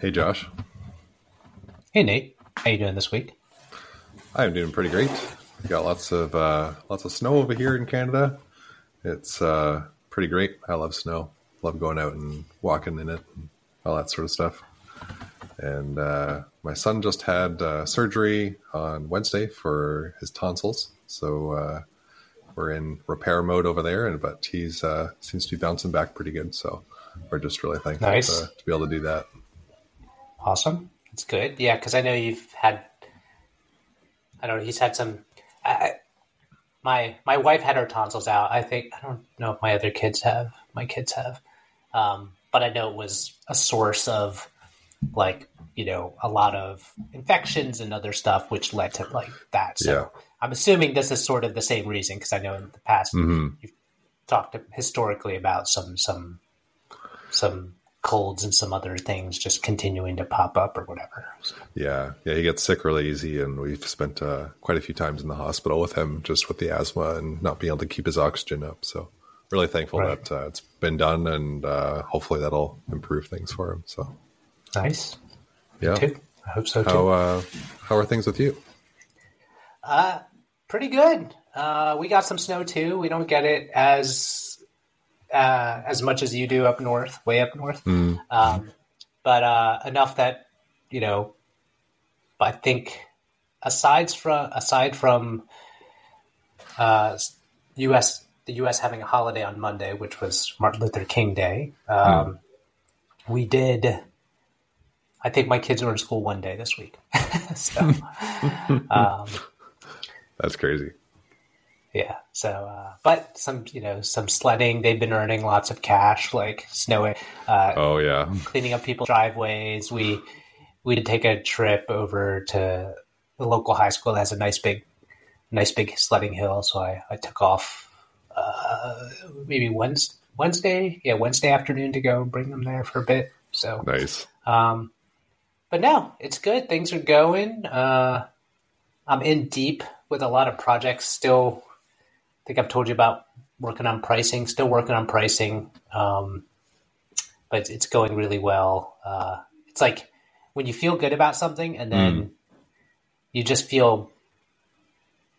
Hey, Josh. Hey, Nate. How you doing this week? I'm doing pretty great. We got lots of uh, lots of snow over here in Canada. It's uh, pretty great. I love snow. Love going out and walking in it, and all that sort of stuff. And uh, my son just had uh, surgery on Wednesday for his tonsils, so uh, we're in repair mode over there. And but he's uh, seems to be bouncing back pretty good. So we're just really thankful Nice. to, to be able to do that. Awesome. That's good. Yeah, because I know you've had. I don't know. He's had some. I, my my wife had her tonsils out. I think I don't know if my other kids have. My kids have, um, but I know it was a source of like you know a lot of infections and other stuff, which led to like that. So Yeah. I'm assuming this is sort of the same reason because I know in the past hmm you've talked historically about some some some colds and some other things just continuing to pop up or whatever. So, Yeah, yeah, he gets sick really easy, and we've spent uh, quite a few times in the hospital with him just with the asthma and not being able to keep his oxygen up. So, really thankful Right. that uh, it's been done, and uh, hopefully that'll improve things for him. So, nice. yeah, Too. I hope so too. how uh, how are things with you? Uh, pretty good. Uh, we got some snow too. We don't get it as uh, as much as you do up north, way up north. Mm. Um, but uh, enough that you know. I think aside from aside from uh, U.S. the U.S. having a holiday on Monday, which was Martin Luther King Day, um, we did. I think my kids were in school one day this week, so um, That's crazy. Yeah. So, uh, but some you know some sledding. They've been earning lots of cash, like snowing, uh, Oh yeah, cleaning up people's driveways. We we did take a trip over to the local high school that has a nice big, nice big sledding hill. So I, I took off uh, maybe Wednesday, Wednesday, yeah, Wednesday afternoon to go bring them there for a bit. So, nice. um, but no, it's good. Things are going. Uh, I'm in deep with a lot of projects still. I think I've told you about working on pricing. Still working on pricing, um, but it's going really well. Uh, it's like when you feel good about something, and then you just feel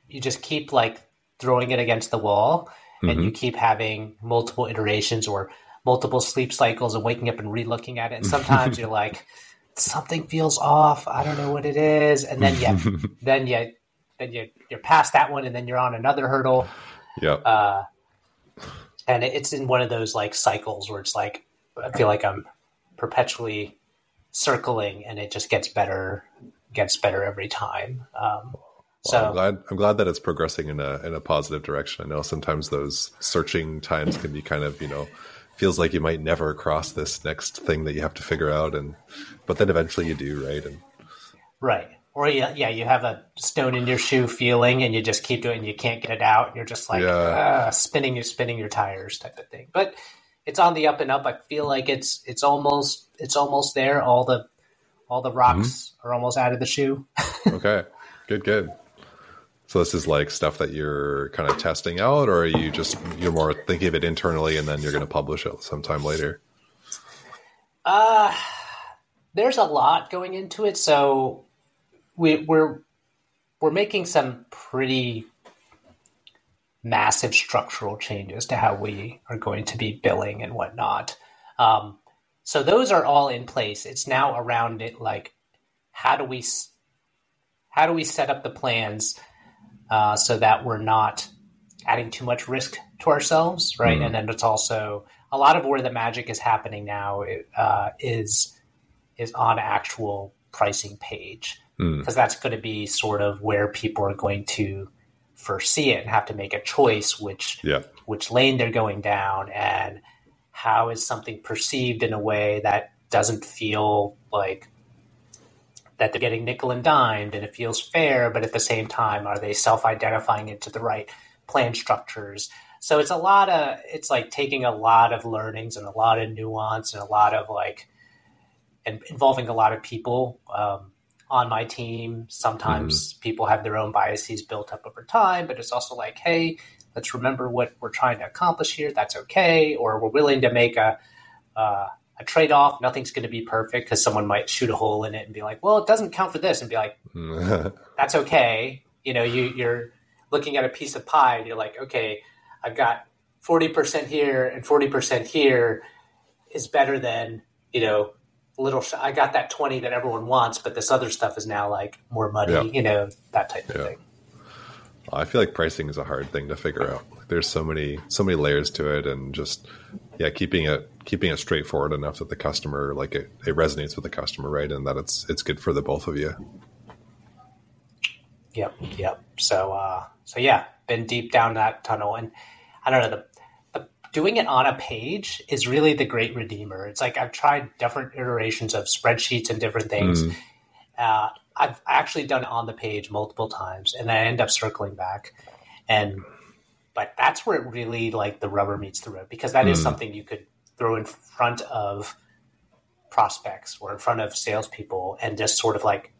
you just keep like throwing it against the wall, and you keep having multiple iterations or multiple sleep cycles and waking up and re-looking at it. And sometimes you're like, something feels off. I don't know what it is. And then you, then you, then you, you're past that one, and then you're on another hurdle. Yep. Uh, and it's in one of those like cycles where it's like I feel like I'm perpetually circling, and it just gets better, gets better every time. Um, so Well, I'm glad I'm glad that it's progressing in a in a positive direction. I know sometimes those searching times can be kind of you know feels like you might never cross this next thing that you have to figure out, and but then eventually you do, right? And Right. Or yeah, yeah, you have a stone in your shoe feeling, and you just keep doing, and you can't get it out. And you're just like Yeah. ah, spinning, your spinning your tires, type of thing. But it's on the up and up. I feel like it's it's almost it's almost there. All the all the rocks are almost out of the shoe. okay, good, good. So this is like stuff that you're kind of testing out, or are you just you're more thinking of it internally, and then you're going to publish it sometime later? Uh there's a lot going into it. So we, we're we're making some pretty massive structural changes to how we are going to be billing and whatnot. Um, so those are all in place. It's now around it like how do we how do we set up the plans uh, so that we're not adding too much risk to ourselves, right? And then it's also a lot of where the magic is happening now uh, is is on actual pricing page Mm. because that's going to be sort of where people are going to first see it and have to make a choice which Yeah, which lane they're going down and how is something perceived in a way that doesn't feel like that they're getting nickel and dimed and it feels fair, but at the same time, are they self identifying into the right plan structures? So it's a lot of, it's like taking a lot of learnings and a lot of nuance and a lot of like, and involving a lot of people um, on my team. Sometimes people have their own biases built up over time, but it's also like, hey, let's remember what we're trying to accomplish here. That's okay. Or we're willing to make a, uh, a trade off. Nothing's going to be perfect because someone might shoot a hole in it and be like, well, it doesn't count for this, and be like, that's okay. You know, you, you're looking at a piece of pie and you're like, okay, I've got 40% here and 40% here is better than, you know, little, sh- I got that 20 that everyone wants, but this other stuff is now like more money, Yeah. you know, that type of Yeah. thing. I feel like pricing is a hard thing to figure out. There's so many so many layers to it, and just yeah, keeping it keeping it straightforward enough that the customer like it, it resonates with the customer, right? And that it's it's good for the both of you. Yep, yep. So, uh, so yeah, been deep down that tunnel, and I don't know the, the doing it on a page is really the great redeemer. It's like I've tried different iterations of spreadsheets and different things. Mm. Uh, I've actually done it on the page multiple times, and I end up circling back, and but that's where it really like the rubber meets the road because that is Mm. something you could throw in front of prospects or in front of salespeople and just sort of like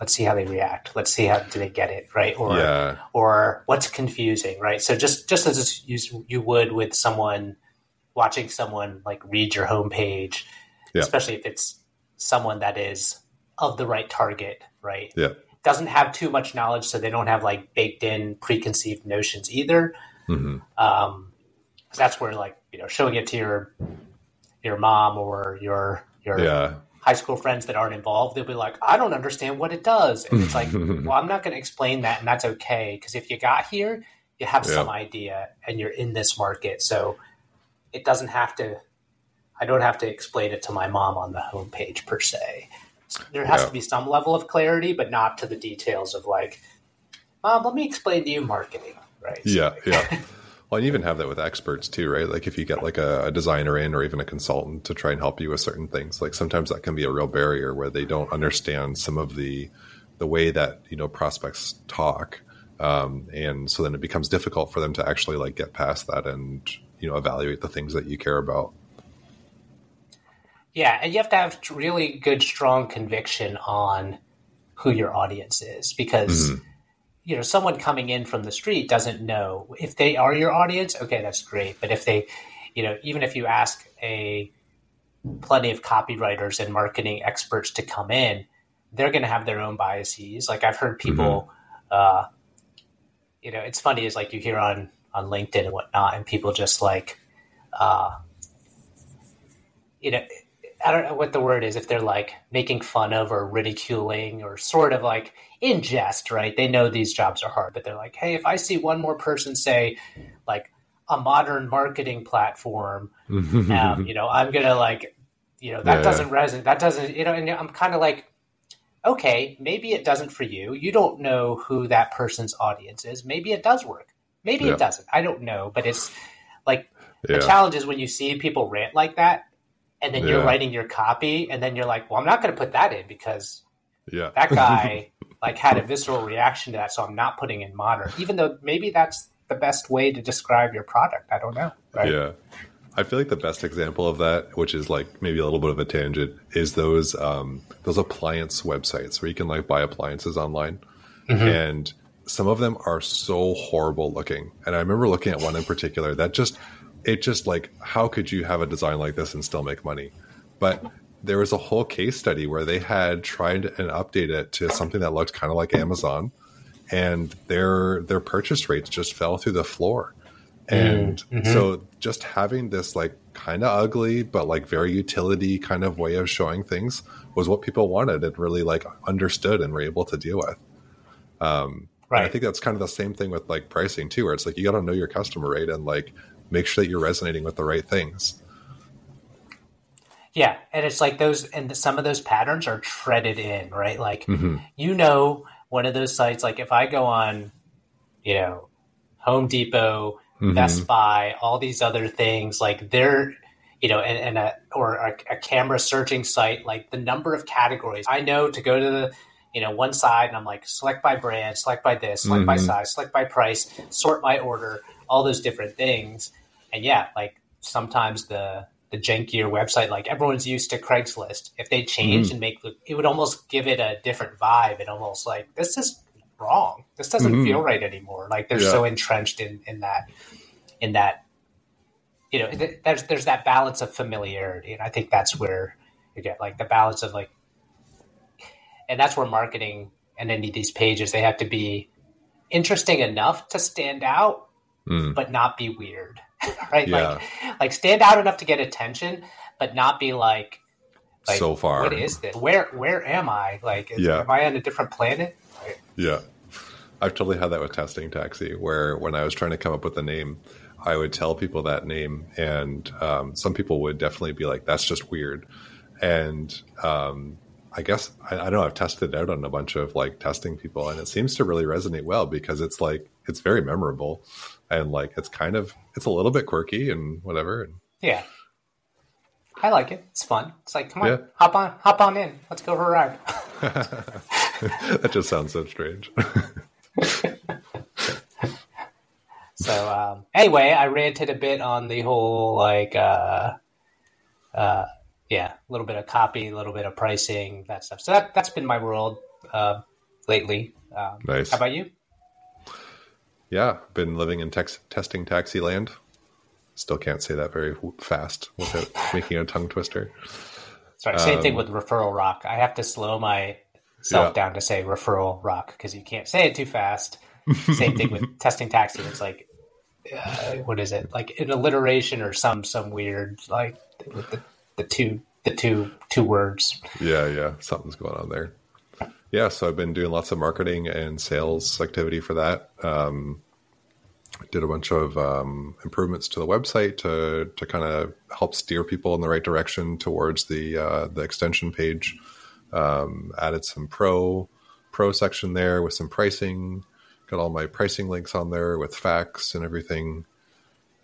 let's see how they react. Let's see how do they get it right? Or yeah, or what's confusing right? So just just as you, you would with someone watching someone like read your homepage Yeah. especially if it's someone that is of the right target right? Yeah, doesn't have too much knowledge so they don't have like baked in preconceived notions either. Hmm um, that's where like you know showing it to your your mom or your your yeah, high school friends that aren't involved they'll be like i don't understand what it does and it's like well i'm not going to explain that and that's okay because if you got here you have Yeah. some idea and you're in this market so it doesn't have to i don't have to explain it to my mom on the homepage per se there has Yeah. to be some level of clarity but not to the details of like mom let me explain to you marketing right So- yeah, yeah. Well, and you even have that with experts too, right? Like if you get like a, a designer in or even a consultant to try and help you with certain things, like sometimes that can be a real barrier where they don't understand some of the the way that you know prospects talk, um, and so then it becomes difficult for them to actually like get past that and you know evaluate the things that you care about. Yeah, and you have to have really good, strong conviction on who your audience is because Mhm. You know someone coming in from the street doesn't know if they are your audience. Okay, that's great, but if they, you know, even if you ask a plenty of copywriters and marketing experts to come in, they're going to have their own biases. Like I've heard people, uh, you know, it's funny is like you hear on on LinkedIn and whatnot, and people just like, uh, you know, I don't know what the word is if they're like making fun of or ridiculing or sort of like in jest, right? They know these jobs are hard, but they're like, hey, if I see one more person say like a modern marketing platform, um, you know, I'm gonna like, you know, that Yeah. doesn't resonate. That doesn't, you know, and I'm kind of like, okay, maybe it doesn't for you. You don't know who that person's audience is. Maybe it does work. Maybe Yeah. it doesn't. I don't know, but it's like the challenge is when you see people rant like that, and then you're writing your copy, and then you're like, well, I'm not going to put that in because yeah, that guy like had a visceral reaction to that, so I'm not putting in modern, even though maybe that's the best way to describe your product. I don't know. Right? Yeah. I feel like the best example of that, which is like maybe a little bit of a tangent, is those um, those appliance websites where you can like buy appliances online, and some of them are so horrible looking. And I remember looking at one in particular that just it just like how could you have a design like this and still make money? But there was a whole case study where they had tried and updated it to something that looked kind of like Amazon, and their their purchase rates just fell through the floor. Mm, and mm-hmm. so just having this like kind of ugly but like very utility kind of way of showing things was what people wanted and really like understood and were able to deal with. Um, right. I think that's kind of the same thing with like pricing too, where it's like you got to know your customer rate and like make sure that you're resonating with the right things. Yeah, and it's like those, and some of those patterns are treaded in, right? Like Mhm. you know, one of those sites. Like if I go on, you know, Home Depot, Mhm. Best Buy, all these other things, like they're, you know, and, and a or a, a camera searching site, like the number of categories I know to go to the, you know, one side, and I'm like select by brand, select by this, select by Mhm. size, select by price, sort by order, all those different things, and yeah, like sometimes the the jankier website, like everyone's used to Craigslist. If they change and make it would almost give it a different vibe. It almost like this is wrong. This doesn't Mhm. feel right anymore. Like they're Yeah. so entrenched in in that in that you know, th- there's there's that balance of familiarity, and I think that's where you get like the balance of like, and that's where marketing and any of these pages they have to be interesting enough to stand out, Mm. but not be weird, right? Yeah. Like like stand out enough to get attention, but not be like. Like, So far. what is this? Where where am I? Like, is, Yeah. am I on a different planet? Yeah. I've totally had that with Testing Taxi, where when I was trying to come up with a name, I would tell people that name, and um, some people would definitely be like, that's just weird. And um, I guess, I, I know I've tested it out on a bunch of like testing people, and it seems to really resonate well because it's like, it's very memorable. And like, it's kind of, it's a little bit quirky and whatever. And Yeah. I like it. It's fun. It's like, come on, Yeah. hop on, hop on in. Let's go for a ride. that just sounds so strange. so um, anyway, I ranted a bit on the whole like, uh, uh, yeah, a little bit of copy, a little bit of pricing, that stuff. So that that's been my world uh, lately. Um, Nice. How about you? yeah. Been living in tex- testing taxi land. Still can't say that very fast without making a tongue twister. Sorry, same thing Um, with referral rock. I have to slow myself Yeah. down to say referral rock because you can't say it too fast. Same thing with testing taxi. It's like, uh, what is it? Like an alliteration or some some weird like with the, the two the two two words. Yeah, yeah, something's going on there. Yeah, so I've been doing lots of marketing and sales activity for that. Um, did a bunch of um, improvements to the website to to kind of help steer people in the right direction towards the uh, the extension page. Um, added some pro pro section there with some pricing. Got all my pricing links on there with facts and everything.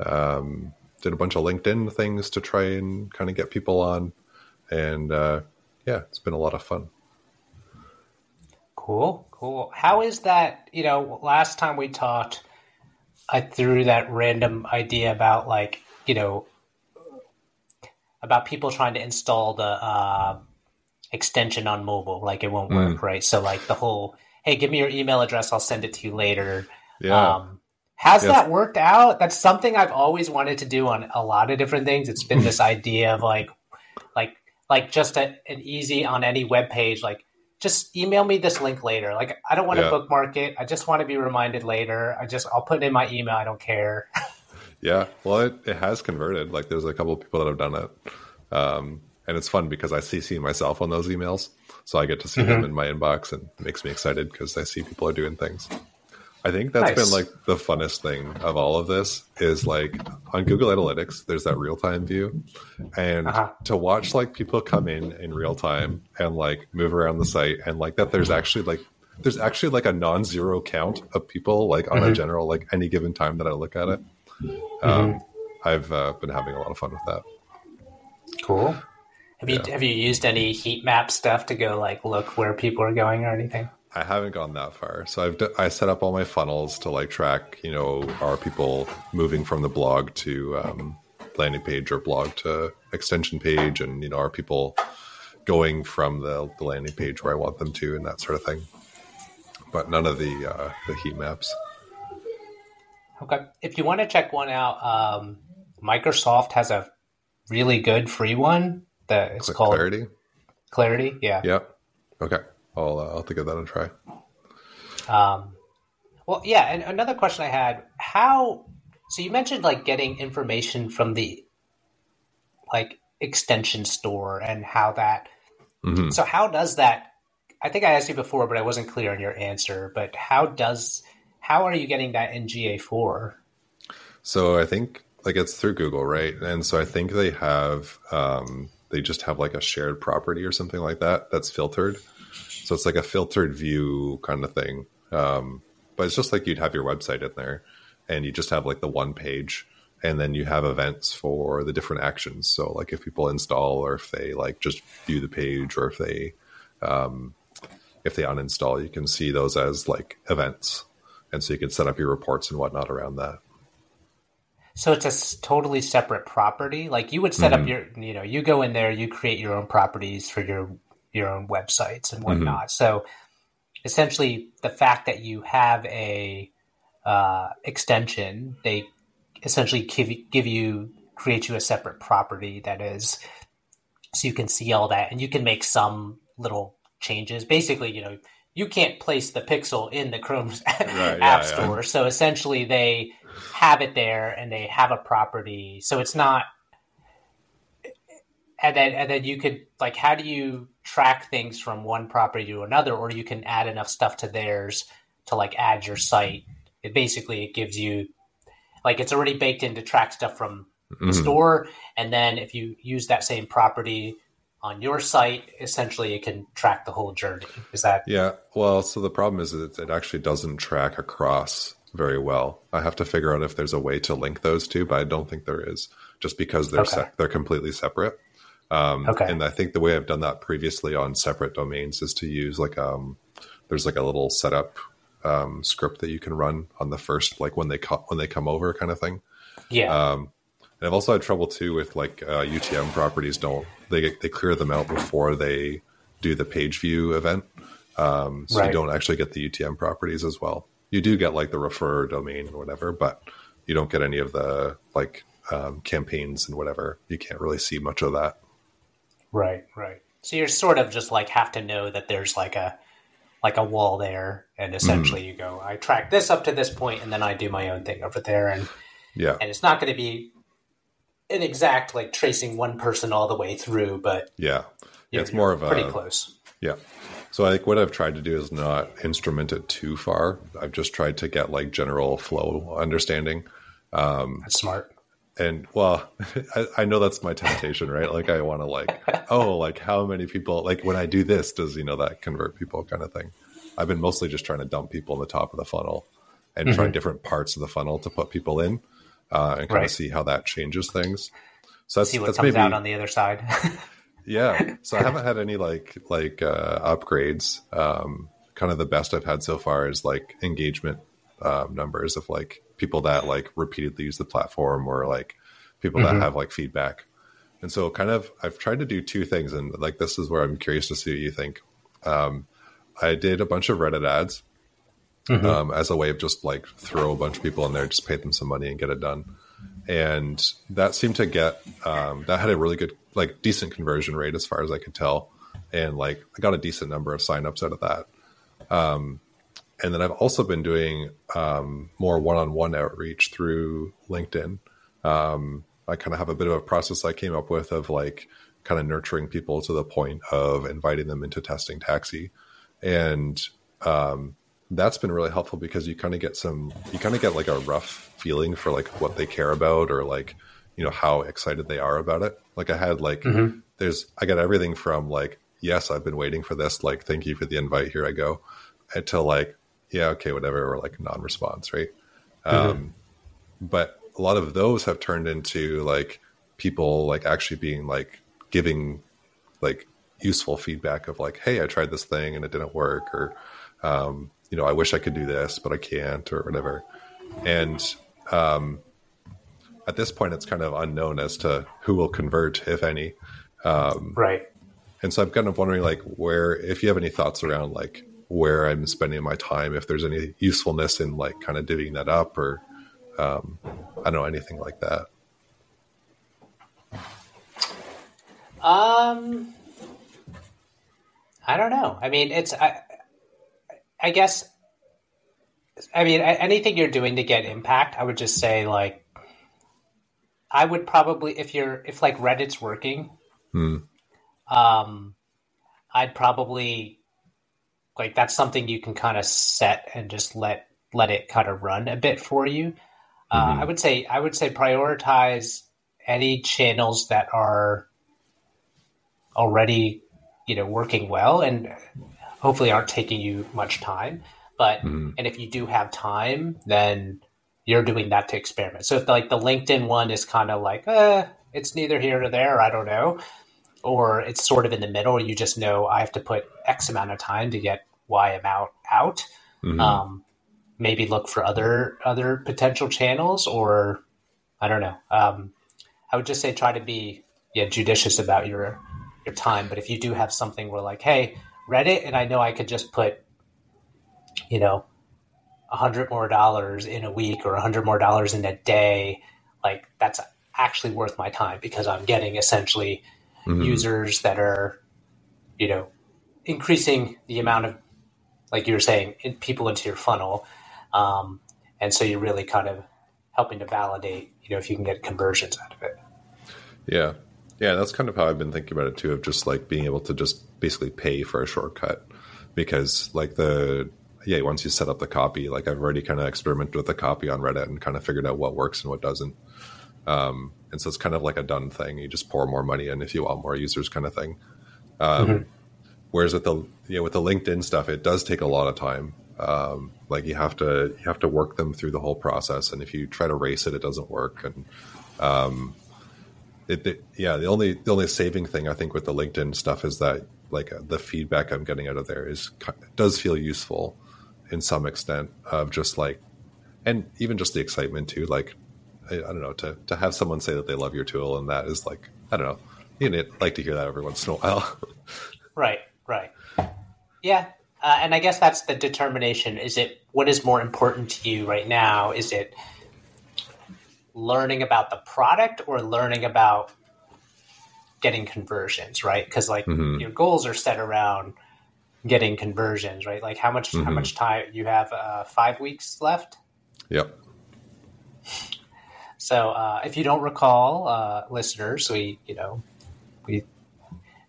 Um, did a bunch of LinkedIn things to try and kind of get people on, and uh, yeah, it's been a lot of fun. Cool, cool. How is that? You know, last time we talked, I threw that random idea about like you know about people trying to install the uh, extension on mobile, like it won't work, right? So like the whole, hey, give me your email address, I'll send it to you later. Yeah. Um, has Yes. that worked out? That's something I've always wanted to do on a lot of different things. It's been this idea of like, like, like just a, an easy on any web page, like just email me this link later. Like I don't want to Yeah. bookmark it. I just want to be reminded later. I just I'll put it in my email. I don't care. Yeah, well, it, it has converted. Like, there's a couple of people that have done it, um, and it's fun because I CC myself on those emails, so I get to see Mm-hmm. them in my inbox, and it makes me excited because I see people are doing things. I think that's Nice. been like the funnest thing of all of this is like on Google Analytics, there's that real time view, and Uh-huh. to watch like people come in in real time and like move around the site, and like that, there's actually like there's actually like a non-zero count of people like on a general like any given time that I look at it. Um, I've uh, been having a lot of fun with that. Cool. Have you Yeah. have you used any heat map stuff to go like look where people are going or anything? I haven't gone that far, so I've d- I set up all my funnels to like track. You know, are people moving from the blog to um, landing page or blog to extension page, and you know, are people going from the, the landing page where I want them to, and that sort of thing. But none of the uh, the heat maps. Okay. If you want to check one out, um, Microsoft has a really good free one that it's called clarity. Clarity. Yeah. Yep. Okay. I'll uh, I'll have to give that a try. Um, well, yeah. And another question I had: How? So you mentioned like getting information from the like extension store and how that. Mhm. So how does that? I think I asked you before, but I wasn't clear on your answer. But how does? How are you getting that in GA four? So I think like it's through Google, right? And so I think they have um, they just have like a shared property or something like that that's filtered. So it's like a filtered view kind of thing. Um, but it's just like you'd have your website in there, and you just have like the one page, and then you have events for the different actions. So like if people install, or if they like just view the page, or if they um, if they uninstall, you can see those as like events, and so you can set up your reports and whatnot around that. So it's a totally separate property. Like you would set up your, you know, you go in there, you create your own properties for your your own websites and whatnot. So essentially, the fact that you have a uh, extension, they essentially give you- give you create you a separate property that is so you can see all that and you can make some little changes. Basically, you know, you can't place the pixel in the Chrome right, app yeah, store. Yeah. So essentially they have it there and they have a property. So it's not and then and then you could like how do you track things from one property to another or you can add enough stuff to theirs to like add your site. It basically it gives you like it's already baked in to track stuff from mm-hmm. the store and then if you use that same property on your site, essentially it can track the whole journey. Is that? Yeah. Well, so the problem is that it actually doesn't track across very well. I have to figure out if there's a way to link those two, but I don't think there is, just because they're okay. se- they're completely separate. Um, okay. And I think the way I've done that previously on separate domains is to use like um, there's like a little setup um, script that you can run on the first like when they co- when they come over kind of thing. Yeah. Um, and I've also had trouble too with like uh, UTM properties don't they they clear them out before they do the page view event, um, so right. you don't actually get the UTM properties as well. You do get like the refer domain or whatever, but you don't get any of the like um, campaigns and whatever. You can't really see much of that. Right, right. So you're sort of just like have to know that there's like a like a wall there, and essentially mm. you go, I track this up to this point, and then I do my own thing over there, and yeah, and it's not going to be an exact like tracing one person all the way through, but yeah, yeah it's more of a pretty close. Yeah. So I think what I've tried to do is not instrument it too far. I've just tried to get like general flow understanding. Um, that's smart. And well, I, I know that's my temptation, right? Like I want to like, oh, like how many people like when I do this, does you know that convert people kind of thing. I've been mostly just trying to dump people in the top of the funnel and mm-hmm. try different parts of the funnel to put people in uh, and kind right. of see how that changes things. So that's, see what that's comes maybe, out on the other side. yeah. So I haven't had any like like uh, upgrades. Um, kind of the best I've had so far is like engagement um, numbers of like people that like repeatedly use the platform or like people mm-hmm. that have like feedback. And so kind of I've tried to do two things and like this is where I'm curious to see what you think. Um, I did a bunch of Reddit ads mm-hmm. um, as a way of just like throw a bunch of people in there, just pay them some money and get it done. And that seemed to get um, that had a really good, like, decent conversion rate as far as I could tell, and like I got a decent number of signups out of that. Um, and then I've also been doing um, more one-on-one outreach through LinkedIn. Um, I kind of have a bit of a process I came up with of like kind of nurturing people to the point of inviting them into testing taxi, and um, that's been really helpful because you kind of get some you kind of get like a rough feeling for like what they care about or like you know how excited they are about it like i had like mm-hmm. there's i got everything from like yes i've been waiting for this like thank you for the invite here i go until like yeah okay whatever or like non-response right mm-hmm. um but a lot of those have turned into like people like actually being like giving like useful feedback of like hey i tried this thing and it didn't work or um you know, I wish I could do this, but I can't, or whatever. And um, at this point, it's kind of unknown as to who will convert, if any. Um, right. And so I'm kind of wondering, like, where, if you have any thoughts around, like, where I'm spending my time, if there's any usefulness in, like, kind of divvying that up, or um, I don't know, anything like that. Um, I don't know. I mean, it's I, I guess, I mean, anything you're doing to get impact, I would just say like, I would probably if you're if like Reddit's working, hmm. um, I'd probably like that's something you can kind of set and just let let it kind of run a bit for you. Uh, mm-hmm. I would say I would say prioritize any channels that are already you know working well and hopefully aren't taking you much time. But mm-hmm. and if you do have time, then you're doing that to experiment. So if like the LinkedIn one is kind of like, uh, it's neither here nor there, I don't know, or it's sort of in the middle, you just know I have to put X amount of time to get Y amount out. Mm-hmm. Um, maybe look for other other potential channels, or I don't know. Um, I would just say try to be yeah judicious about your your time. But if you do have something where like, hey, Reddit, and I know I could just put, you know, a hundred more dollars in a week or a hundred more dollars in a day. Like that's actually worth my time because I'm getting essentially Mm-hmm. users that are, you know, increasing the amount of, like you were saying, in, people into your funnel, um, and so you're really kind of helping to validate, you know, if you can get conversions out of it. Yeah. Yeah, that's kind of how I've been thinking about it too, of just like being able to just basically pay for a shortcut. Because like the yeah, once you set up the copy, like I've already kind of experimented with the copy on Reddit and kind of figured out what works and what doesn't. Um, and so it's kind of like a done thing. You just pour more money in if you want more users, kind of thing. Um, Whereas with the you know, with the LinkedIn stuff, it does take a lot of time. Um, like you have to you have to work them through the whole process, and if you try to race it, it doesn't work. And um, it, it yeah, the only the only saving thing I think with the LinkedIn stuff is that like uh, the feedback I'm getting out of there is does feel useful in some extent of just like, and even just the excitement too. Like I, I don't know to to have someone say that they love your tool and that is like I don't know. You like to hear that every once in a while. Right, right. Yeah. Uh, and I guess that's the determination. Is it what is more important to you right now? Is it learning about the product or learning about getting conversions, right? Because like Mhm. your goals are set around getting conversions, right? Like how much how Mhm. much time you have? Uh, five weeks left. yep. So uh, if you don't recall, uh, listeners, we you know we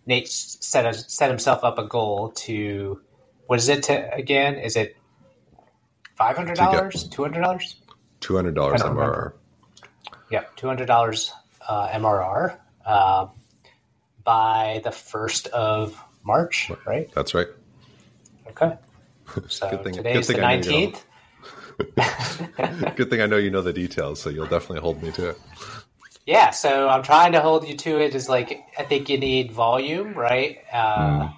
Nate set a, set himself up a goal to what is it to again? Is it five hundred dollars? Two hundred dollars? Two hundred dollars MRR. remember. Yeah, two hundred dollars uh, MRR uh, by the first of March, right? That's right. Okay. So Good thing- today's good the thing you nineteenth. Good thing I know you know the details, so you'll definitely hold me to it. Yeah, so I'm trying to hold you to it. Is like I think you need volume, right? Uh,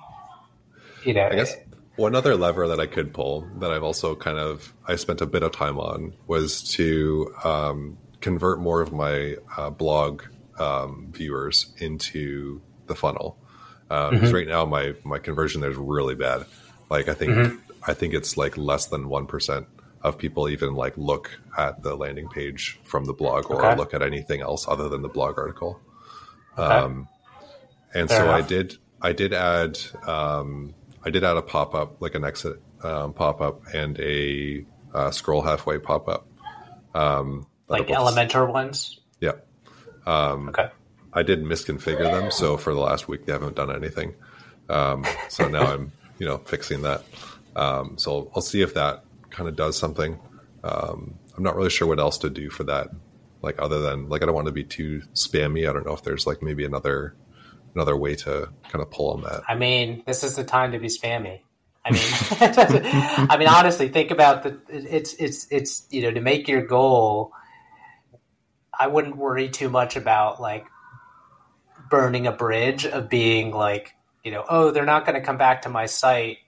You know. I guess one other lever that I could pull that I've also kind of I spent a bit of time on was to um, convert more of my uh, blog um, viewers into the funnel. Because right now my my conversion there is really bad. Like I think I think it's like less than one percent of people even like look at the landing page from the blog or Okay. look at anything else other than the blog article. Okay. Um, and Fair so I did I did add um, I did add a pop up like an exit um, pop up and a uh, scroll halfway pop up. Um, like Elementor ones. Yeah, Okay. I did misconfigure them, so for the last week they haven't done anything. Um, so now I'm you know fixing that. Um, so I'll see if that kind of does something. Um, I'm not really sure what else to do for that. Like other than like I don't want to be too spammy. I don't know if there's like maybe another another way to kind of pull on that. I mean, this is the time to be spammy. I mean, I mean, honestly, think about the. It's it's it's you know to make your goal. I wouldn't worry too much about like burning a bridge of being like you know oh they're not going to come back to my site.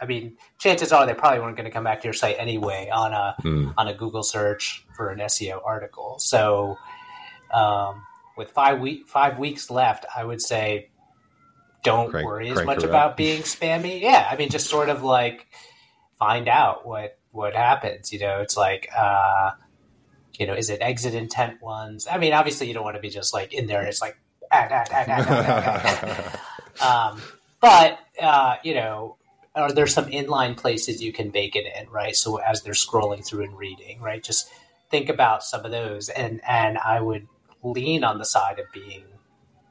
I mean, chances are they probably weren't going to come back to your site anyway on a Hmm. on a Google search for an SEO article. So, um, with five week five weeks left, I would say don't Crank- worry as much about being spammy. Yeah, I mean, just sort of like find out what what happens. You know, it's like. Uh, you know, is it exit intent ones? I mean, obviously, you don't want to be just like in there. It's like, ad, ad, ad. um, but uh, you know, are there some inline places you can bake it in, right? So as they're scrolling through and reading, right? Just think about some of those, and and I would lean on the side of being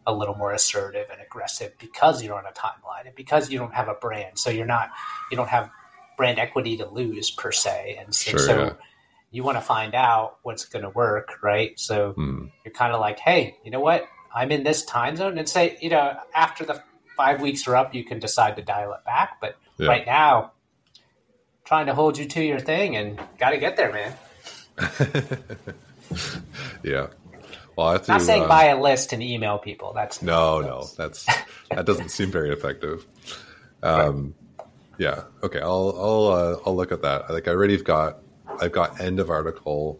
a little more assertive and aggressive because you're on a timeline and because you don't have a brand, so you're not you don't have brand equity to lose per se, and so, Sure, so yeah. you want to find out what's going to work, right? So Hmm. you're kind of like, hey, you know what? I'm in this time zone, and say, you know, after the five weeks are up, you can decide to dial it back. But Yeah. right now, trying to hold you to your thing, and got to get there, man. Yeah. Well, I have to. Not saying uh, buy a list and email people. That's No, no, that's that doesn't seem very effective. Um, yeah. Okay. I'll I'll uh, I'll look at that. Like I already have got I've got end of article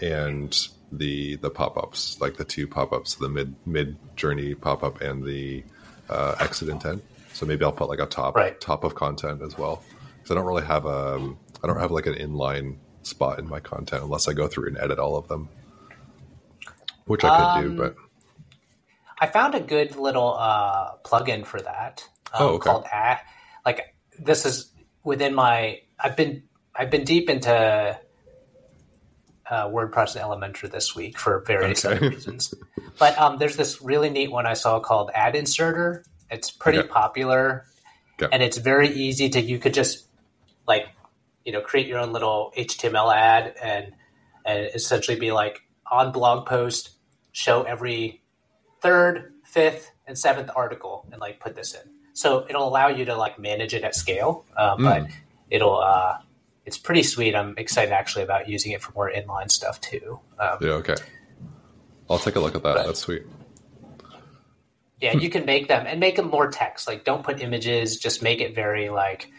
and the the pop ups like the two pop ups the mid mid journey pop up and the uh, exit intent. So maybe I'll put like a top Right. top of content as well because I don't really have a I don't have like an inline spot in my content unless I go through and edit all of them. which I could Um, do, but I found a good little uh, plugin for that. Um, Oh, okay. Called A- like this is within my. I've been I've been deep into uh, WordPress and Elementor this week for various Okay. other reasons. But um, there's this really neat one I saw called Ad Inserter. It's pretty Okay. popular, Okay. and it's very easy to. You could just like you know create your own little HTML ad and and essentially be like on blog post show every third, fifth, and seventh article and like put this in. So it'll allow you to like manage it at scale, uh, but it'll uh, it's pretty sweet. I'm excited actually about using it for more inline stuff too. Um, yeah, okay. I'll take a look at that. Right. That's sweet. Yeah, you can make them and make them more text. Like, don't put images. Just make it very like,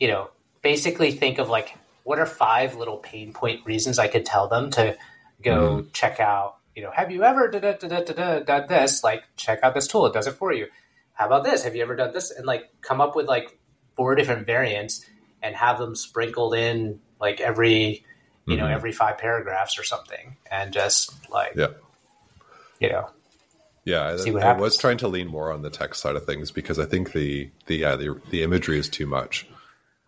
you know, basically think of like what are five little pain point reasons I could tell them to go check out. You know, have you ever da, da, da, da, da, da, done this? Like, check out this tool; it does it for you. How about this? Have you ever done this? And like, come up with like four different variants and have them sprinkled in like every, you know, Mhm. every five paragraphs or something, and just like, Yeah. you know, Yeah, See I, was trying to lean more on the text side of things because I think the the yeah the, the imagery is too much.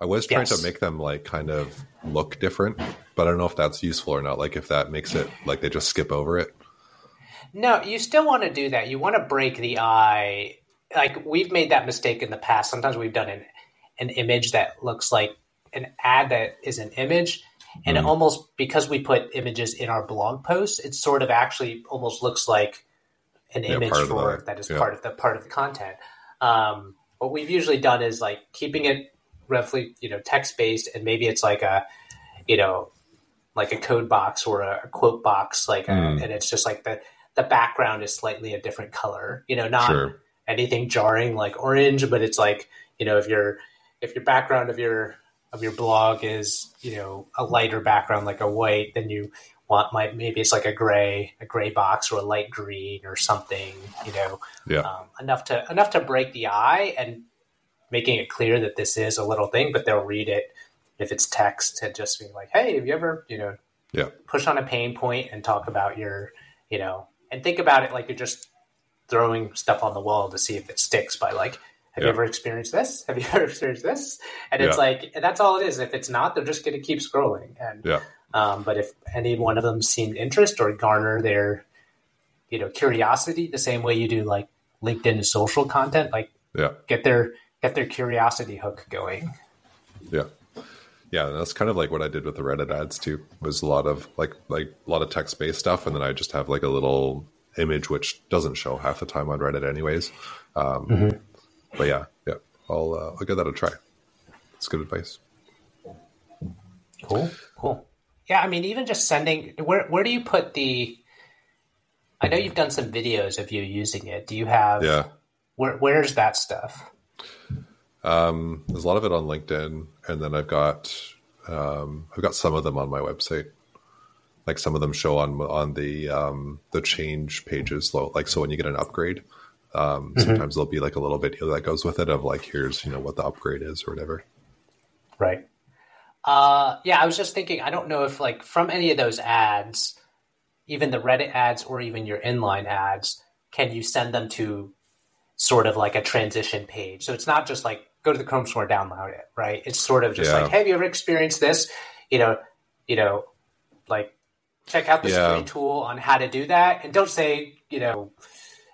I was trying Yes. to make them like kind of look different, but I don't know if that's useful or not. Like if that makes it like they just skip over it. No, you still want to do that. You want to break the eye. Like we've made that mistake in the past. Sometimes we've done an an image that looks like an ad that is an image, and Mhm. almost because we put images in our blog posts, it sort of actually almost looks like an Yeah, image for that is yeah. part of the part of the content. Um, what we've usually done is like keeping it roughly, you know, text based, and maybe it's like a, you know, like a code box or a, quote box, like, a, Mm. and it's just like the the background is slightly a different color. You know, not Sure. anything jarring like orange, but it's like you know if your if your background of your of your blog is you know a lighter background like a white, then you want might maybe it's like a gray a gray box or a light green or something. You know, Yeah. um, enough to enough to break the eye and making it clear that this is a little thing, but they'll read it if it's text and just be like, hey, have you ever you know Yeah. push on a pain point and talk about your you know and think about it like you're just throwing stuff on the wall to see if it sticks by like have you ever experienced this have you ever experienced this and it's Yeah. like that's all it is if it's not they're just going to keep scrolling and Yeah. um, but if any one of them seemed interest or garner their you know curiosity the same way you do like linkedin social content like Yeah. get their get their curiosity hook going Yeah. Yeah, and that's kind of like what I did with the Reddit ads too. Was a lot of like like a lot of text based stuff, and then I just have like a little image which doesn't show half the time on Reddit, anyways. Um, Mm-hmm. But yeah, yeah, I'll uh, I'll give that a try. It's good advice. Cool. Cool. Yeah, I mean, even just sending where where do you put the? I know you've done some videos of you using it. Do you have? Yeah, Where where's that stuff? um, there's a lot of it on LinkedIn, and then I've got um, I've got some of them on my website. Like some of them show on on the um, the change pages. so- Like so, when you get an upgrade, um, sometimes there'll be like a little video that goes with it of like here's you know what the upgrade is or whatever. Right. Uh, yeah, I was just thinking. I don't know if like from any of those ads, even the Reddit ads or even your inline ads, can you send them to sort of like a transition page? So it's not just like go to the Chrome store, download it, right? It's sort of just Yeah. like, have you ever experienced this? You know, you know, like check out this Yeah. free tool on how to do that, and don't say you know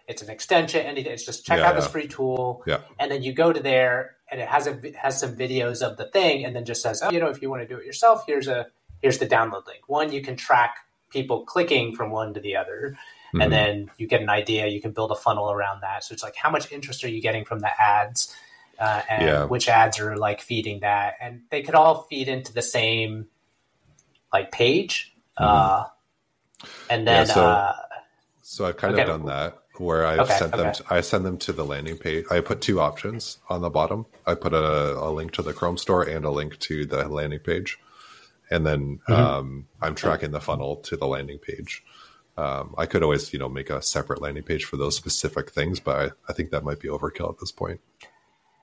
it's an extension, anything. It's just check Yeah, out this free tool Yeah, and then you go to there and it has a has some videos of the thing and then just says oh, you know if you want to do it yourself here's a here's the download link one you can track people clicking from one to the other Mhm. and then you get an idea you can build a funnel around that so it's like how much interest are you getting from the ads uh, and Yeah. which ads are like feeding that and they could all feed into the same like page uh, and then Mm-hmm. Yeah, so- uh, So I've kind Okay. of done that where I've Okay, sent them. To, I send them to the landing page. I put two options on the bottom. I put a, a link to the Chrome store and a link to the landing page, and then Mm-hmm. um, I'm tracking the funnel to the landing page. Um, I could always, you know, make a separate landing page for those specific things, but I, I think that might be overkill at this point.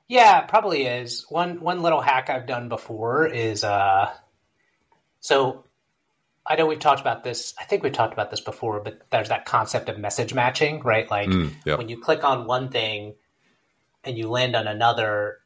Yeah, probably is. One one little hack I've done before is uh so I know we've talked about this. I think we've talked about this before, but there's that concept of message matching, right? Like Mm, yep. when you click on one thing and you land on another,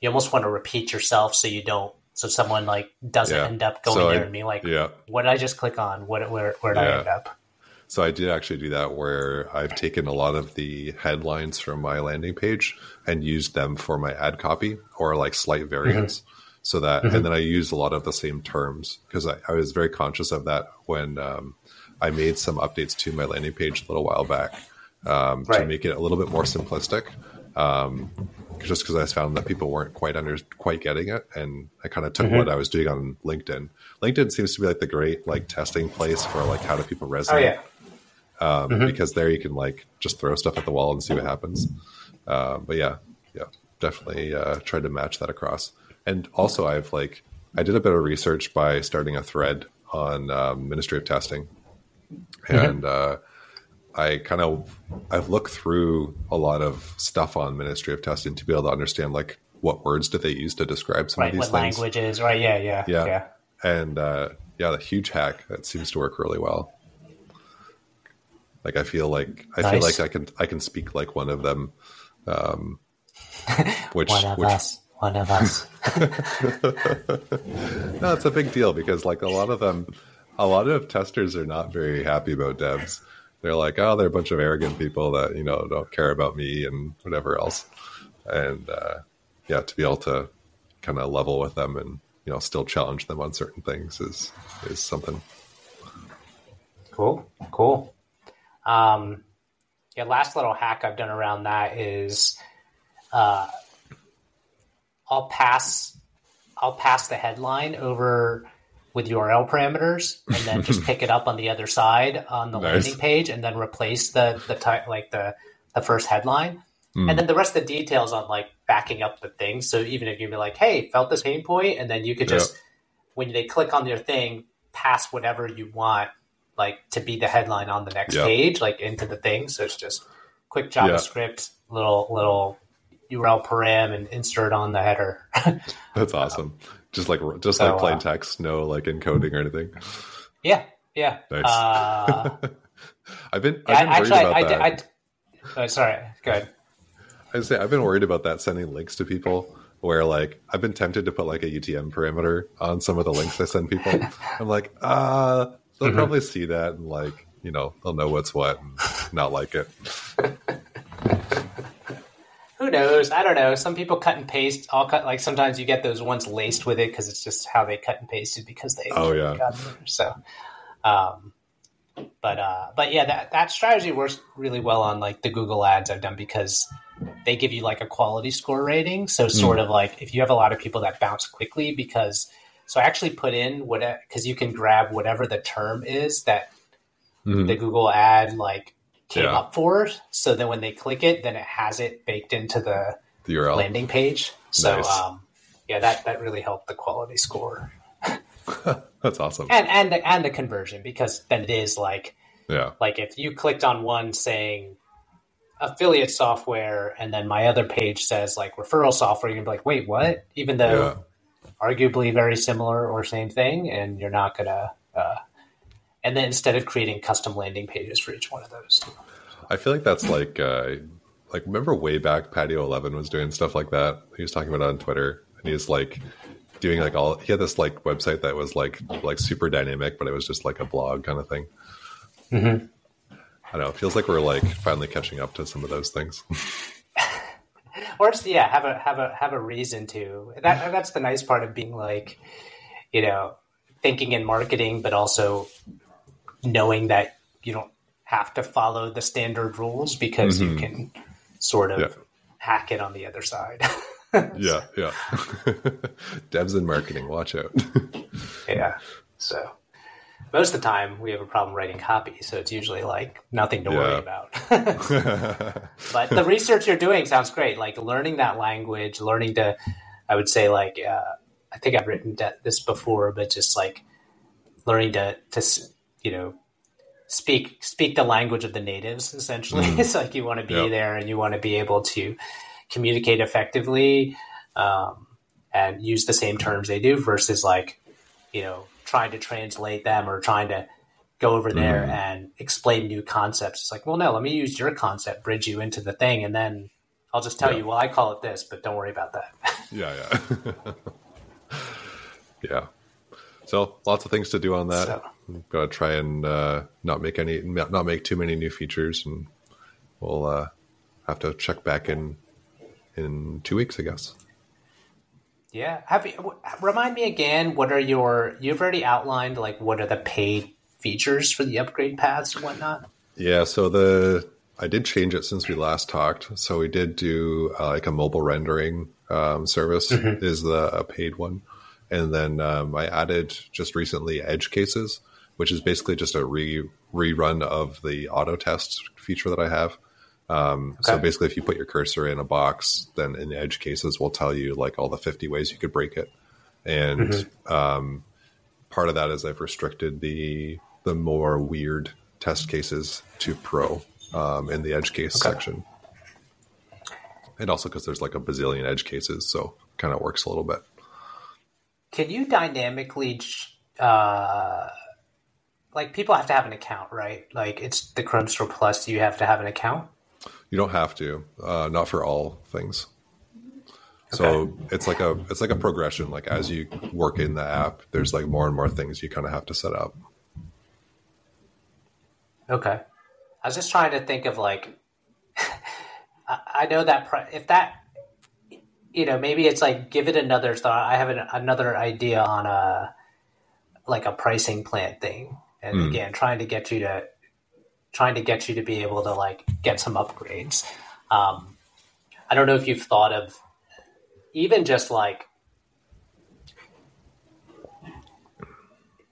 you almost want to repeat yourself so you don't, so someone like doesn't Yeah. end up going So I- there and being like, Yeah. "What did I just click on? What where where did I end up?" So I did actually do that where I've taken a lot of the headlines from my landing page and used them for my ad copy or like slight variants. So that, and then I used a lot of the same terms because I, I was very conscious of that when um, I made some updates to my landing page a little while back um, to make it a little bit more simplistic. Um, just because I found that people weren't quite under quite getting it, and I kind of took what I was doing on LinkedIn. LinkedIn seems to be like the great like testing place for like how do people resonate Oh yeah, um, because there you can like just throw stuff at the wall and see what happens. Uh, but yeah, yeah, definitely uh, tried to match that across. And also, I've like I did a bit of research by starting a thread on um, Ministry of Testing, and uh, I kind of I've looked through a lot of stuff on Ministry of Testing to be able to understand like what words do they use to describe some right. of these What things. languages? Right. Yeah. Yeah. Yeah. Yeah. And uh, yeah, the huge hack that seems to work really well. Like I feel like I feel like I can I can speak like one of them, um, which which us. One of us. no, it's a big deal because like a lot of them, a lot of testers are not very happy about devs. They're like, oh, they're a bunch of arrogant people that you know don't care about me and whatever else. And uh, yeah, to be able to kind of level with them and you know still challenge them on certain things is is something. Cool, cool. Um, yeah, last little hack I've done around that is, uh, I'll pass, I'll pass the headline over with URL parameters, and then just pick it up on the other side on the Nice. landing page, and then replace the the type like the the first headline, Hmm. and then the rest of the details on like backing up the thing. So even if you be like, "Hey, felt this pain point," and then you could just when they click on your thing, pass whatever you want, like to be the headline on the next page, like into the thing. So it's just quick JavaScript, little little URL param, and insert on the header. That's awesome. Just like just so, like plain uh, text, no like encoding or anything. yeah, yeah. Nice. Uh, I've been I've been worried actually, about I, that. I, I, oh, sorry. Go ahead. I say I've been worried about that sending links to people where like I've been tempted to put like a UTM parameter on some of the links I send people. I'm like, ah, they'll Mm-hmm. probably see that and like, you know, they'll know what's what and not like it. Who knows? I don't know. Some people cut and paste. All cut like sometimes you get those ones laced with it because it's just how they cut and pasted because they. Oh, yeah. So, um, but uh, but yeah, that that strategy works really well on like the Google ads I've done because they give you like a quality score rating. So sort of like if you have a lot of people that bounce quickly because so I actually put in what because you can grab whatever the term is that Mhm. the Google ad like came Yeah. up for. So then when they click it, then it has it baked into the The URL. landing page. So Nice. um, yeah, that that really helped the quality score That's awesome. and and the, and the conversion because then it is like Yeah. like if you clicked on one saying affiliate software and then my other page says like referral software, you're gonna be like, wait, what? Even though arguably very similar or same thing, and you're not gonna. Uh, and then instead of creating custom landing pages for each one of those, I feel like that's like uh like remember way back Patio Eleven was doing stuff like that. He was talking about it on Twitter and he was like doing like all he had this like website that was like like super dynamic, but it was just like a blog kind of thing. Mhm. I don't know. It feels like we're like finally catching up to some of those things. or just yeah, have a have a have a reason to. That that's the nice part of being like, you know, thinking in marketing, but also knowing that you don't have to follow the standard rules because you can sort of Yeah. hack it on the other side. yeah, yeah. Devs and marketing, watch out. yeah. So most of the time we have a problem writing copy, so it's usually like nothing to worry about. but the research you're doing sounds great. Like learning that language, learning to, I would say, like uh, I think I've written this before, but just like learning to to you know speak speak the language of the natives. Essentially, it's like you want to be Yep. there and you want to be able to communicate effectively um, and use the same terms they do versus like you know trying to translate them or trying to go over there Mhm. and explain new concepts. It's like, well, no, let me use your concept, bridge you into the thing, and then I'll just tell Yeah. you, well, I call it this, but don't worry about that. Yeah, yeah. yeah. So lots of things to do on that. So- Got to try and uh, not make any, not make too many new features, and we'll uh, have to check back in in two weeks, I guess. yeah. Have you, remind me again, what are your, you've already outlined, like, what are the paid features for the upgrade paths and whatnot? Yeah, so the I did change it since we last talked. So we did do uh, like a mobile rendering um, service is the a paid one, and then um, I added just recently edge cases, which is basically just a re rerun of the auto test feature that I have. Um, So basically, if you put your cursor in a box, then in edge cases will tell you like all the fifty ways you could break it, and um, part of that is I've restricted the the more weird test cases to pro um, in the edge case Okay. section, and also because there's like a bazillion edge cases, so kind of works a little bit. Can you dynamically, uh, like people have to have an account, right? Like it's the Chrome Store Plus, you have to have an account. You don't have to, uh, not for all things. So Okay. it's like a it's like a progression. Like as you work in the app, there's like more and more things you kind of have to set up. Okay. I was just trying to think of like, I, know that pri- if that, you know, maybe it's like give it another thought. I have an, another idea on a like a pricing plan thing, and Hmm. again, trying to get you to trying to get you to be able to like get some upgrades. Um, I don't know if you've thought of even just like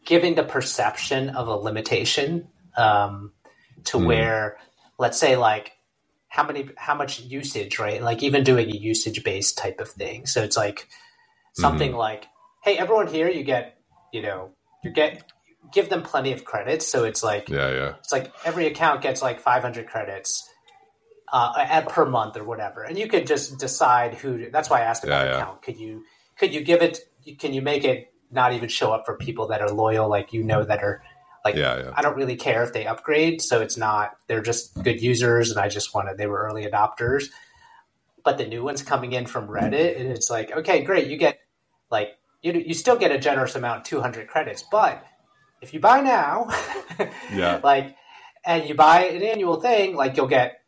giving the perception of a limitation um, to Hmm. where, let's say, like how many, how much usage, right? Like even doing a usage based type of thing. So it's like something Mm-hmm. like, hey, everyone here, you get, you know, you get, give them plenty of credits. So it's like, Yeah, yeah, it's like every account gets like 500 credits uh, at per month or whatever, and you could just decide who. That's why I asked about Yeah, yeah. account. Could you could you give it? Can you make it not even show up for people that are loyal, like you know that are like yeah, yeah. I don't really care if they upgrade, so it's not they're just good users, and I just wanted they were early adopters. But the new ones coming in from Reddit, and it's like, okay, great, you get like you you still get a generous amount, two hundred credits, but if you buy now, Yeah. like, and you buy an annual thing, like you'll get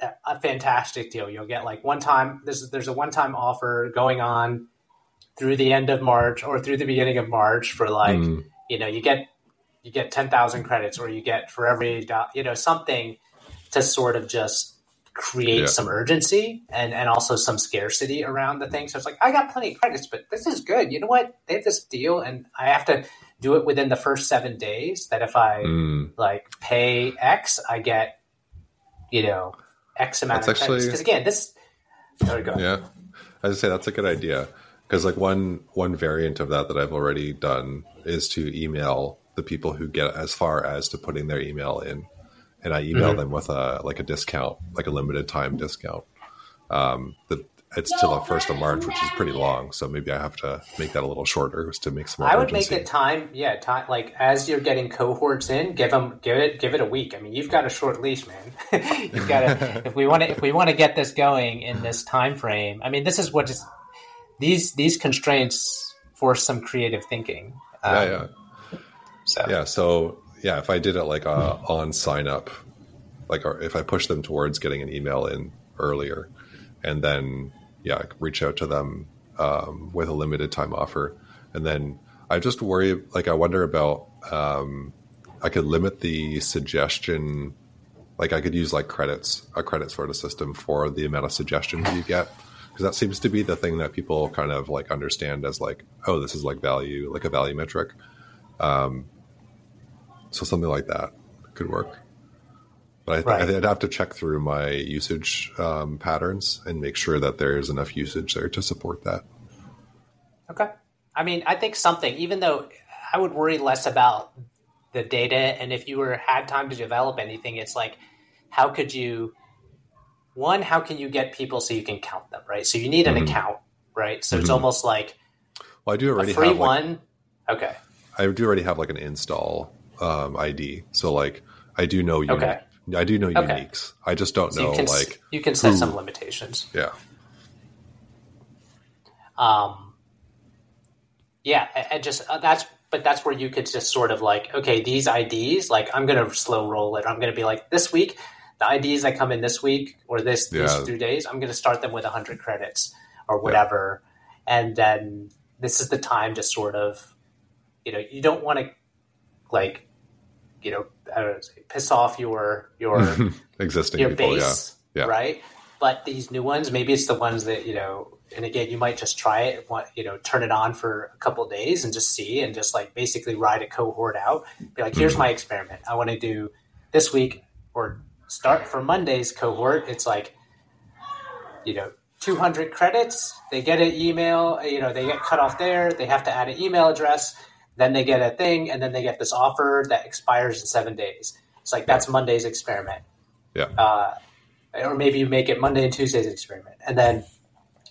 a, a fantastic deal. You'll get like one time. There's there's a one time offer going on through the end of March or through the beginning of March for like Mm. you know you get you get ten thousand credits or you get for every do- you know something to sort of just create Yeah. some urgency and and also some scarcity around the thing. So it's like I got plenty of credits, but this is good. You know what? They have this deal, and I have to do it within the first seven days. That if I Mm. like pay X, I get you know X amount That's of credits. actually- Because again, this. There we go. Yeah, I would say that's a good idea because like one one variant of that that I've already done is to email the people who get as far as to putting their email in, and I email Mm-hmm. them with a like a discount, like a limited time discount. Um, that it's till the first of March, which is pretty long. So maybe I have to make that a little shorter to make some more I would urgency. make it time, yeah, time like as you're getting cohorts in, give them, give it, give it a week. I mean, you've got a short leash, man. you've got to, if we want to, if we want to get this going in this time frame. I mean, this is what is these these constraints force some creative thinking. yeah, Um, yeah. So Yeah. So yeah, if I did it like a on sign up, like if I push them towards getting an email in earlier, and then yeah, reach out to them um, with a limited time offer, and then I just worry like I wonder about um, I could limit the suggestion. Like I could use like credits, a credit sort of system for the amount of suggestions you get, because that seems to be the thing that people kind of like understand as like, oh, this is like value, like a value metric. So something like that could work. But I th- Right. I'd have to check through my usage um, patterns and make sure that there's enough usage there to support that. Okay. I mean, I think something, even though I would worry less about the data, and if you were had time to develop anything, it's like, how could you, one, how can you get people so you can count them, right? So you need an Mhm. account, right? So it's Mhm. almost like Well, I do a already free have like, one. Okay. I do already have like an install um, ID, so like I do know unique. Okay. I do know Okay. uniques. I just don't So know you can like you can set who- some limitations. yeah. Um, yeah, and just uh, that's but that's where you could just sort of like okay, these IDs like I'm gonna slow roll it. I'm gonna be like this week the IDs that come in this week or this these Yeah. three days, I'm gonna start them with 100 credits or whatever, and then this is the time to sort of you know you don't want to like you know I don't know, piss off your your Existing your people, base, Yeah. right? But these new ones, maybe it's the ones that you know. And again, you might just try it, want, you know, turn it on for a couple of days and just see, and just like basically ride a cohort out. Be like, here's mm-hmm. my experiment. I want to do this week or start for Monday's cohort. It's like, you know, 200 credits. They get an email. You know, they get cut off there. They have to add an email address. Then they get a thing, and then they get this offer that expires in seven days. It's like that's Monday's experiment Yeah. uh, or maybe you make it Monday and Tuesday's experiment, and then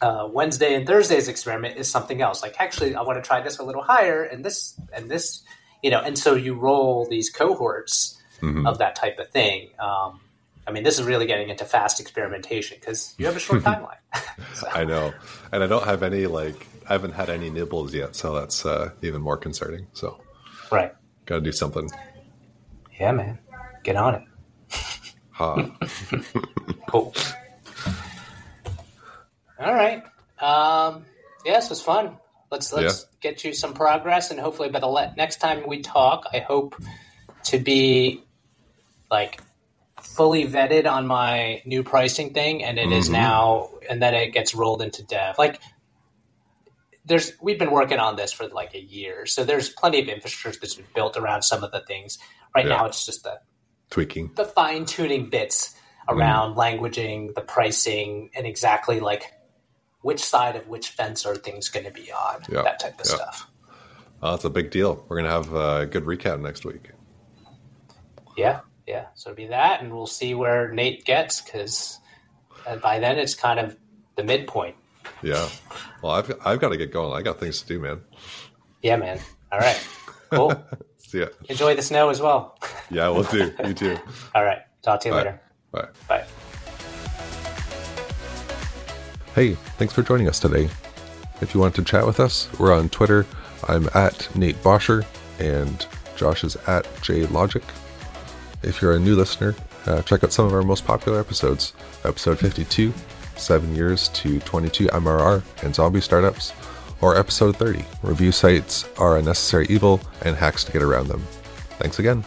uh, Wednesday and Thursday's experiment is something else. Like, actually, I want to try this a little higher, and this and this, you know. And so you roll these cohorts Mhm. of that type of thing. Um, I mean, this is really getting into fast experimentation because you have a short timeline. So, I know, and I don't have any like I haven't had any nibbles yet, so that's uh, even more concerning. So, right? got to do something. Yeah, man, get on it. Ha. Cool. All right. Um, yeah, this was fun. Let's let's get you some progress, and hopefully by the le- next time we talk, I hope to be like fully vetted on my new pricing thing, and it is Mhm. now, and then it gets rolled into dev. Like, there's we've been working on this for like a year, so there's plenty of infrastructure that's been built around some of the things. Right Yeah. now, it's just the Tweaking. the fine tuning bits around languaging, the pricing, and exactly like which side of which fence are things going to be on, Yeah, that type of yeah. stuff. Oh, that's a big deal. We're gonna have a good recap next week. Yeah, yeah. So it'll be that, and we'll see where Nate gets because uh, by then it's kind of the midpoint. Yeah. Well, I've I've got to get going. I got things to do, man. Yeah, man. All right. Cool. See ya. Enjoy the snow as well. Yeah, we'll do. You too. All right. Talk to you Bye. later. Bye. Bye. Hey, thanks for joining us today. If you want to chat with us, we're on Twitter. I'm at Nate Bosscher, and Josh is at JLogic. If you're a new listener, uh, check out some of our most popular episodes. Episode 52, 7 Years to 22 MRR and Zombie Startups, or Episode 30, Review Sites Are a Necessary Evil and Hacks to Get Around Them. Thanks again.